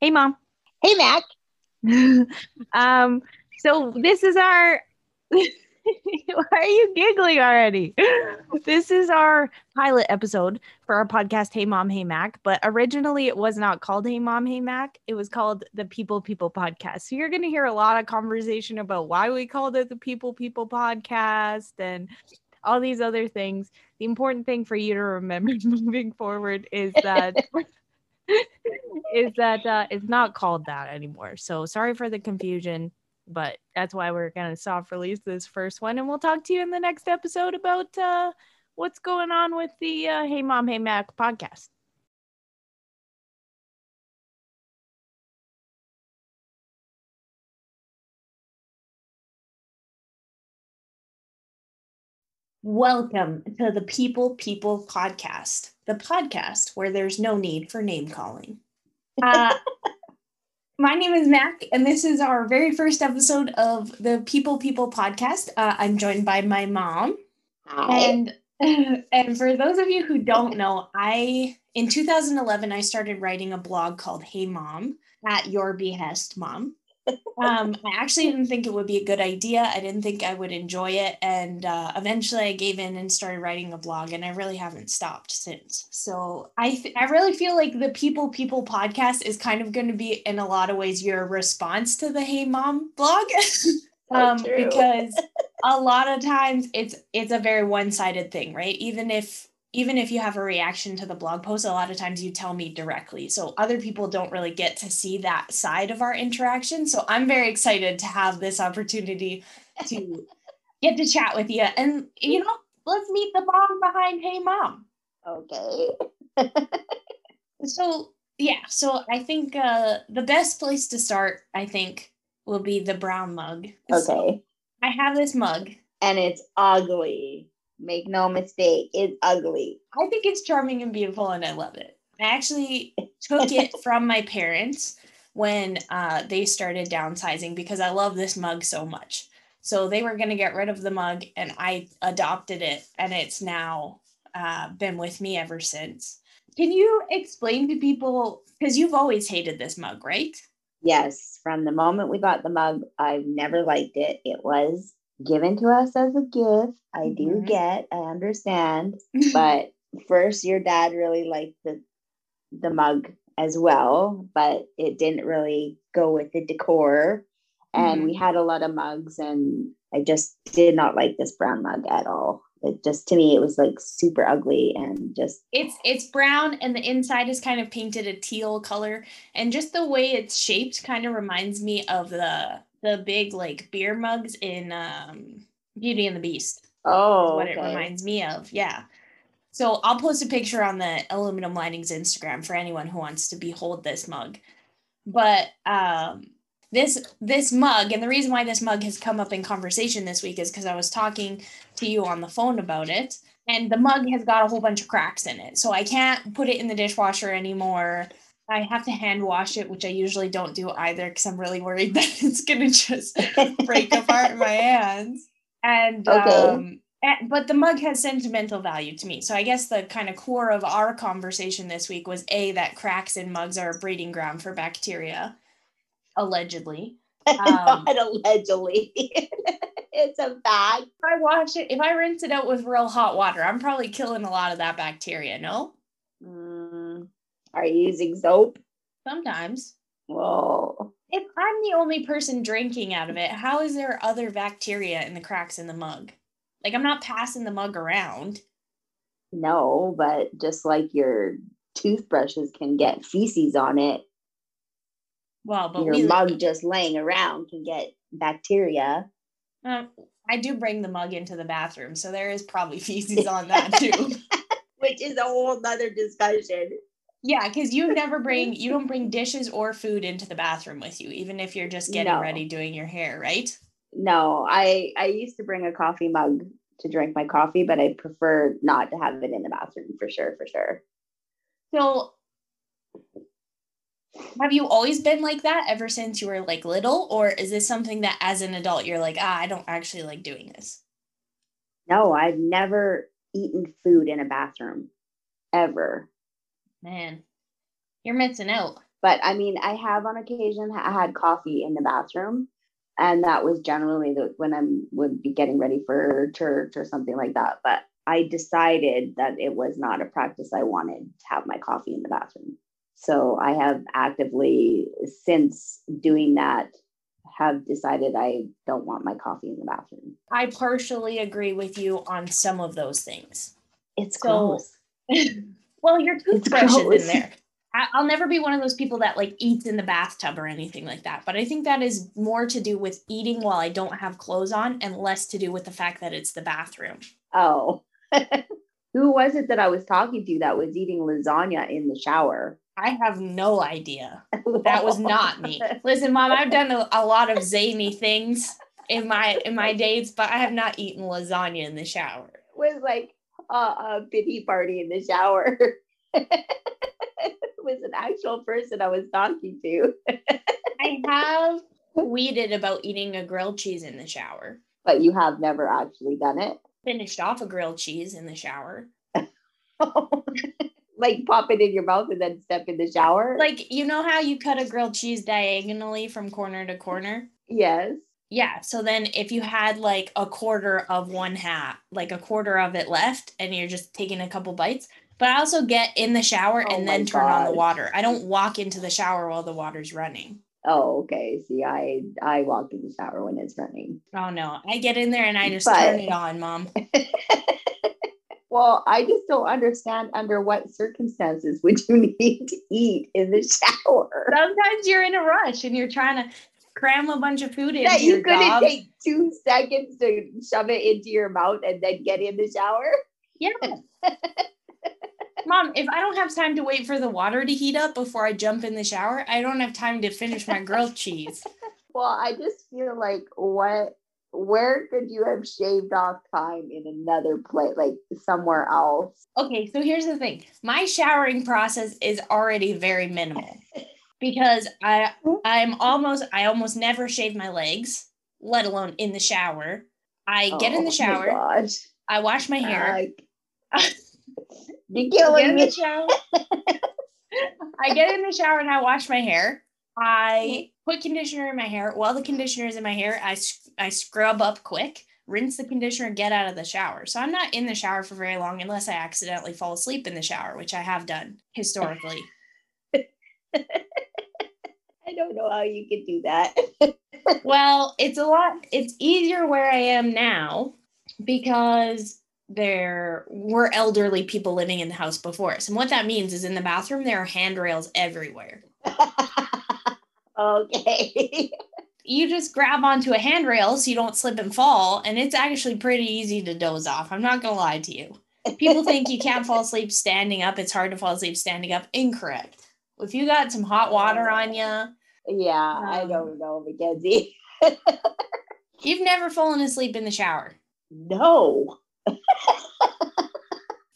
Hey, mom. Hey, Mac. um, so this is our. Why are you giggling already? This is our pilot episode for our podcast, Hey Mom, Hey Mac. But originally, it was not called Hey Mom, Hey Mac. It was called the People People Podcast. So you're going to hear a lot of conversation about why we called it the People People Podcast and all these other things. The important thing for you to remember moving forward is that is that uh, it's not called that anymore. So sorry for the confusion, but that's why we're gonna soft release this first one, and we'll talk to you in the next episode about uh, what's going on with the uh, Hey Mom, Hey Mac podcast. Welcome to the People People podcast, the podcast where there's no need for name calling. Uh, my name is Mac, and this is our very first episode of the People People podcast. Uh, I'm joined by my mom, Hi. and and for those of you who don't know, I in 2011 I started writing a blog called Hey Mom at your behest, Mom. Um, I actually didn't think it would be a good idea. I didn't think I would enjoy it, and uh, eventually I gave in and started writing a blog, and I really haven't stopped since. So I th- I really feel like the People People podcast is kind of going to be in a lot of ways your response to the Hey Mom blog. um, because a lot of times it's it's a very one-sided thing right even if even if you have a reaction to the blog post a lot of times you tell me directly so other people don't really get to see that side of our interaction so i'm very excited to have this opportunity to get to chat with you and you know let's meet the mom behind hey mom Okay. so yeah so i think uh the best place to start i think will be the brown mug So Okay. i have this mug And it's ugly. Make no mistake, it's ugly. I think it's charming and beautiful, and I love it. I actually took it from my parents when uh, they started downsizing because I love this mug so much. So they were going to get rid of the mug, and I adopted it, and it's now uh, been with me ever since. Can you explain to people because you've always hated this mug, right? Yes, from the moment we bought the mug, I've never liked it. It was given to us as a gift. I do Mhm. get, I understand. But first, your dad really liked the the mug as well, but it didn't really go with the decor. And we had a lot of mugs, and I just did not like this brown mug at all. It just to me, it was like super ugly and just it's it's brown and the inside is kind of painted a teal color and just the way it's shaped kind of reminds me of the the big like beer mugs in um beauty and the beast. Oh, what it reminds me of yeah. So i'll post a picture on the aluminum linings instagram for anyone who wants to behold this mug. But um this this mug and the reason why this mug has come up in conversation this week is because i was talking to you on the phone about it and the mug has got a whole bunch of cracks in it. So i can't put it in the dishwasher anymore i have to hand wash it which i usually don't do either because i'm really worried that it's going to just break apart in my hands and Okay. um and, but the mug has sentimental value to me so i guess the kind of core of our conversation this week was a that cracks in mugs are a breeding ground for bacteria allegedly Um, Not allegedly. it's a fact. if i wash it if i rinse it out with real hot water i'm probably killing a lot of that bacteria no are you using soap? sometimes Well, if i'm the only person drinking out of it how is there other bacteria in the cracks in the mug like i'm not passing the mug around No, but just like your toothbrushes can get feces on it, well but your we mug just laying around can get bacteria. Uh, I do bring the mug into the bathroom, so there is probably feces on that too. Which is a whole nother discussion. Yeah, because you never bring you don't bring dishes or food into the bathroom with you, even if you're just getting No. ready doing your hair, right? No, I I used to bring a coffee mug to drink my coffee, but I prefer not to have it in the bathroom for sure, for sure. So have you always been like that ever since you were like little, or is this something that as an adult you're like, ah, I don't actually like doing this? No, I've never eaten food in a bathroom ever. Man, you're missing out. But I mean, I have on occasion I had coffee in the bathroom, and that was generally the, when I would be getting ready for church or something like that. But I decided that it was not a practice I wanted to have my coffee in the bathroom. So I have actively, since doing that, have decided I don't want my coffee in the bathroom. I partially agree with you on some of those things. It's so, gross. well, your toothbrush is in there. I'll never be one of those people that like eats in the bathtub or anything like that. But I think that is more to do with eating while I don't have clothes on and less to do with the fact that it's the bathroom. Oh, who was it that I was talking to that was eating lasagna in the shower? I have no idea. That was not me. Listen, mom, I've done a, a lot of zany things in my in my days, but I have not eaten lasagna in the shower. It was like a, a pity party in the shower. was an actual person I was talking to. I have tweeted about eating a grilled cheese in the shower. But you have never actually done it? Finished off a grilled cheese in the shower. like pop it in your mouth and then step in the shower? Like, you know how you cut a grilled cheese diagonally from corner to corner? Yes. Yeah. So then if you had like a quarter of one hat, like a quarter of it left, and you're just taking a couple bites, but I also get in the shower oh and then turn God. on the water. I don't walk into the shower while the water's running. Oh, okay. See, I I walk in the shower when it's running. Oh no, I get in there and I just but... turn it on, mom. well, I just don't understand under what circumstances would you need to eat in the shower. Sometimes you're in a rush and you're trying to cram a bunch of food in. That you couldn't take two seconds to shove it into your mouth and then get in the shower. Yeah. Mom, if I don't have time to wait for the water to heat up before I jump in the shower, I don't have time to finish my grilled cheese. Well, I just feel like what where could you have shaved off time in another place, like somewhere else? Okay, so here's the thing. My showering process is already very minimal because I I'm almost I almost never shave my legs, let alone in the shower. I get in the oh shower. I wash my hair. Uh, You're killing me. I get in the shower and I wash my hair. I put conditioner in my hair. While the conditioner is in my hair, I, I scrub up quick, rinse the conditioner, get out of the shower. So I'm not in the shower for very long unless I accidentally fall asleep in the shower, which I have done historically. I don't know how you could do that. well, it's a lot, it's easier where I am now because there were elderly people living in the house before us. And what that means is in the bathroom, there are handrails everywhere. okay. you just grab onto a handrail so you don't slip and fall. And it's actually pretty easy to doze off. I'm not going to lie to you. People think you can't fall asleep standing up. It's hard to fall asleep standing up. Incorrect. If you got some hot water on you. Yeah, um, I don't know, Mackenzie. you've never fallen asleep in the shower. No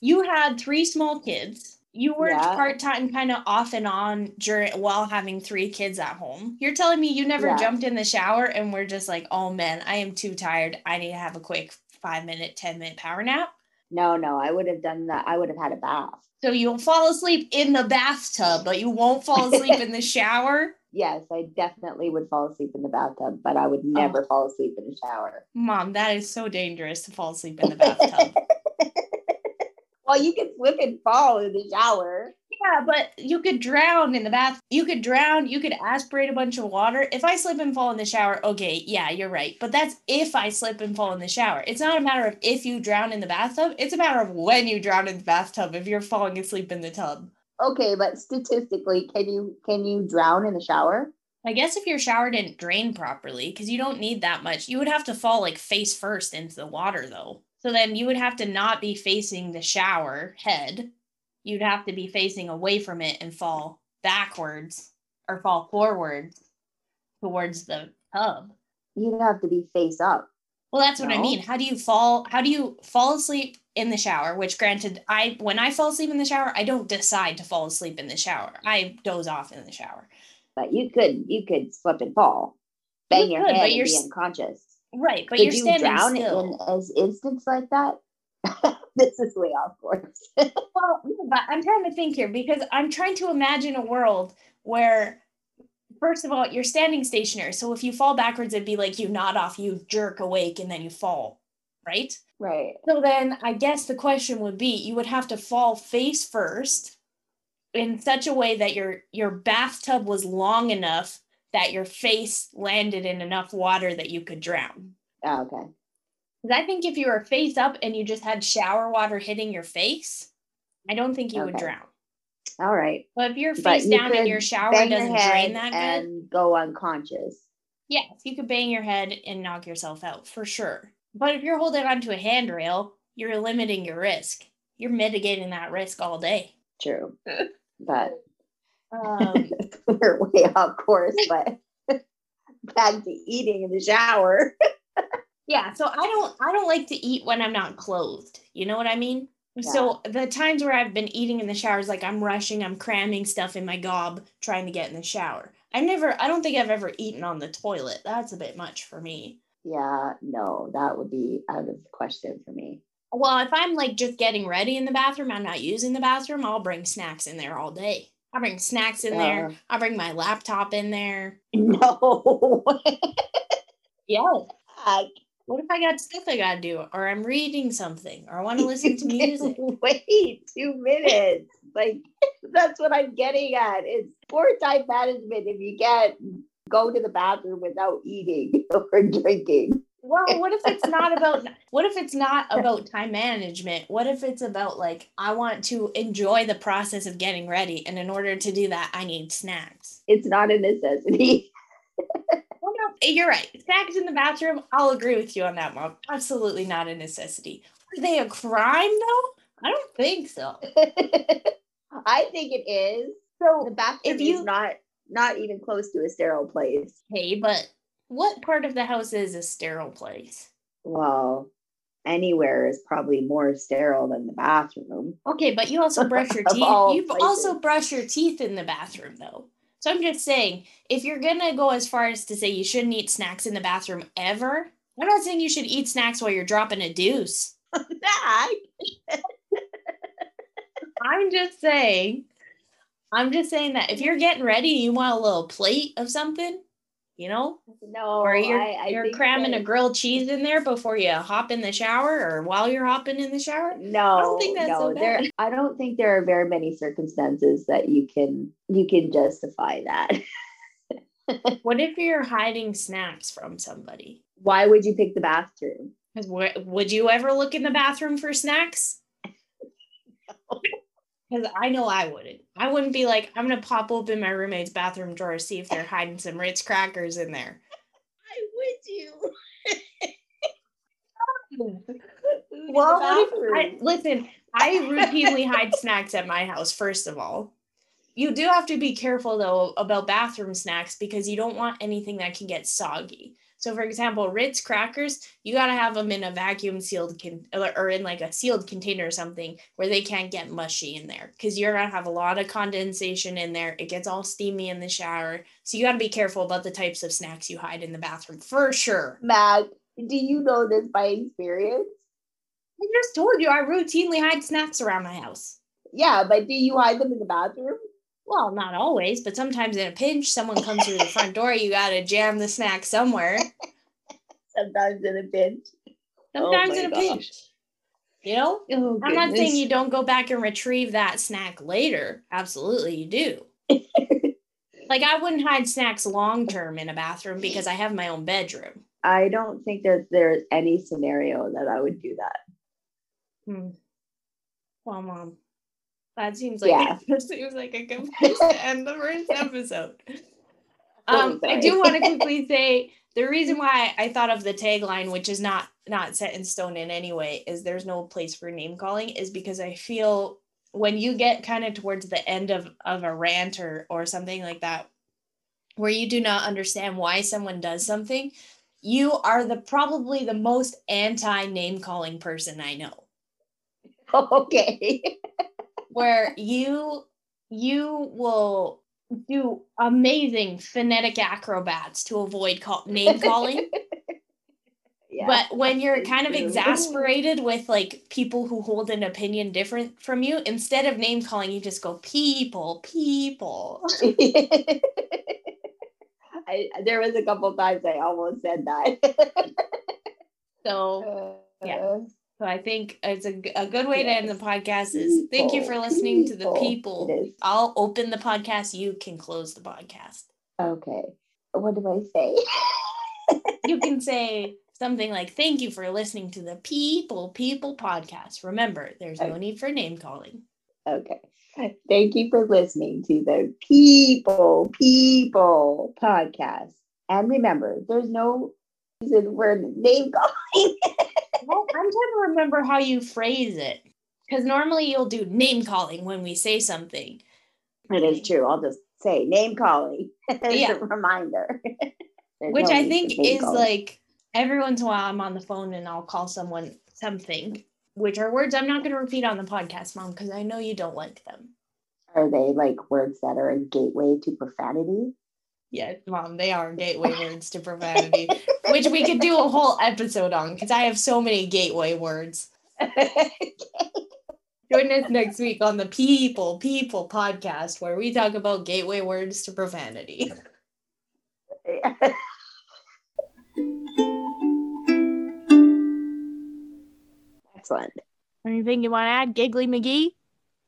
you had three small kids. You worked yeah. part time, kind of off and on during while having three kids at home. You're telling me you never yeah. jumped in the shower and we're just like, oh man, I am too tired. I need to have a quick five minute, 10 minute power nap. No, no, I would have done that. I would have had a bath. So you'll fall asleep in the bathtub, but you won't fall asleep in the shower? Yes, I definitely would fall asleep in the bathtub, but I would oh. never oh. fall asleep in the shower. Mom, that is so dangerous to fall asleep in the bathtub. well, you can slip and fall in the shower. Yeah, but you could drown in the bath. You could drown. You could aspirate a bunch of water. If I slip and fall in the shower, okay, yeah, you're right. But that's if I slip and fall in the shower. It's not a matter of if you drown in the bathtub. It's a matter of when you drown in the bathtub if you're falling asleep in the tub. Okay, but statistically, can you can you drown in the shower? I guess if your shower didn't drain properly, because you don't need that much, you would have to fall like face first into the water though. So then you would have to not be facing the shower head. You'd have to be facing away from it and fall backwards or fall forwards towards the tub. You'd have to be face up. Well, that's what no? I mean. How do you fall? How do you fall asleep in the shower? Which, granted, I when I fall asleep in the shower, I don't decide to fall asleep in the shower. I doze off in the shower. But you could you could slip and fall, bang you your could, head, and be unconscious. Right, but could you're you standing drown still. in as instance like that? this is way off course. well, but I'm trying to think here because I'm trying to imagine a world where, first of all, you're standing stationary. So if you fall backwards, it'd be like you nod off, you jerk awake, and then you fall, right? Right. So then I guess the question would be you would have to fall face first in such a way that your your bathtub was long enough that your face landed in enough water that you could drown. Oh, okay. Because I think if you were face up and you just had shower water hitting your face, I don't think you would drown. All right. But if you're face you down and your shower doesn't head drain that good, and go unconscious. yes, you could bang your head and knock yourself out for sure. But if you're holding onto a handrail, you're limiting your risk. You're mitigating that risk all day. True. but Um, we're way off course, but back to eating in the shower. Yeah, so I don't I don't like to eat when I'm not clothed. You know what I mean? So the times where I've been eating in the shower is like I'm rushing, I'm cramming stuff in my gob, trying to get in the shower. I never I don't think I've ever eaten on the toilet. That's a bit much for me. Yeah, no, that would be out of the question for me. Well, if I'm like just getting ready in the bathroom, I'm not using the bathroom, I'll bring snacks in there all day. I bring snacks in there. I bring my laptop in there. No. Yeah. What if I got stuff I gotta do, or I'm reading something, or I want to listen to music? Wait two minutes. Like that's what I'm getting at. It's poor time management if you can't go to the bathroom without eating or drinking. Well, what if it's not about what if it's not about time management? What if it's about like I want to enjoy the process of getting ready and in order to do that I need snacks. It's not a necessity. You're right. Snacks in the bathroom, I'll agree with you on that Mom. Absolutely not a necessity. Are they a crime though? I don't think so. I think it is. So The bathroom If you- is not not even close to a sterile place. hey, but what part of the house is a sterile place? Well, anywhere is probably more sterile than the bathroom. Okay, but you also brush your teeth. You also brush your teeth in the bathroom, though. So I'm just saying, if you're gonna go as far as to say you shouldn't eat snacks in the bathroom ever, I'm not saying you should eat snacks while you're dropping a deuce. I'm just saying, I'm just saying that if you're getting ready, you want a little plate of something, you know, no, or you're I, I you're cramming a grilled cheese in there before you hop in the shower or while you're hopping in the shower. No, think that's no, so there. I don't think there are very many circumstances that you can you can justify that. What if you're hiding snacks from somebody? Why would you pick the bathroom? Because would you ever look in the bathroom for snacks? Because I know I wouldn't. I wouldn't be like, I'm gonna pop open my roommate's bathroom drawer, see if they're hiding some Ritz crackers in there. I would you? Well, I, listen, I routinely hide snacks at my house. First of all, you do have to be careful though about bathroom snacks because you don't want anything that can get soggy. So, for example, Ritz crackers, you got to have them in a vacuum sealed con- or in like a sealed container or something where they can't get mushy in there because you're gonna have a lot of condensation in there. It gets all steamy in the shower, so you got to be careful about the types of snacks you hide in the bathroom for sure. Matt, do you know this by experience? I just told you I routinely hide snacks around my house. Yeah, but do you hide them in the bathroom? Well, not always, but sometimes in a pinch, someone comes through the front door, you got to jam the snack somewhere. Sometimes in a pinch. Oh Sometimes my in a gosh. pinch. You know? Oh, I'm not saying you don't go back and retrieve that snack later. Absolutely, you do. Like, I wouldn't hide snacks long term in a bathroom because I have my own bedroom. I don't think that there's any scenario that I would do that. Hmm. Well, mom, that seems like Yeah. that seems like a good place to end the first episode. Um, I do want to quickly say the reason why I thought of the tagline, which is not not set in stone in any way, is there's no place for name calling, is because I feel when you get kind of towards the end of of a rant or or something like that, where you do not understand why someone does something, you are the probably the most anti name calling person I know Okay. Where you you will do amazing phonetic acrobats to avoid call, name calling yeah. But when you're kind of exasperated with like people who hold an opinion different from you, instead of name calling, you just go people, people. I, there was a couple times I almost said that. So, yeah. Uh, So I think it's a good way to end the podcast is thank you for People, listening to the people. people. I'll open the podcast. You can close the podcast. Okay. What do I say? You can say something like, thank you for listening to the people, people podcast. Remember, there's no need for name calling. Okay. Thank you for listening to the People, People podcast. And remember, there's no reason for name calling. Well, I'm trying to remember how you phrase it. Because normally you'll do name calling when we say something. it is true. I'll just say name calling as Yeah. a reminder. Which no I think is calling. like every once in a while I'm on the phone and I'll call someone something, which are words I'm not going to repeat on the podcast, mom, because I know you don't like them. Are they like words that are a gateway to profanity? Yeah, mom, they are gateway words to profanity, which we could do a whole episode on because I have so many gateway words. Join us next week on the People People podcast where we talk about gateway words to profanity. Excellent. Anything you want to add, Giggly McGee?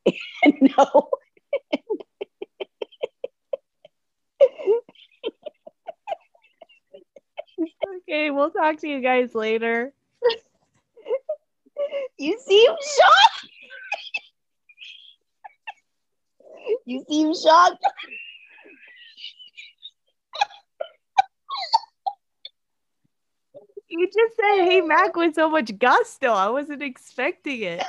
no. Okay, we'll talk to you guys later. You seem shocked. you seem shocked. You just said, "Hey Mac" with so much gusto. I wasn't expecting it.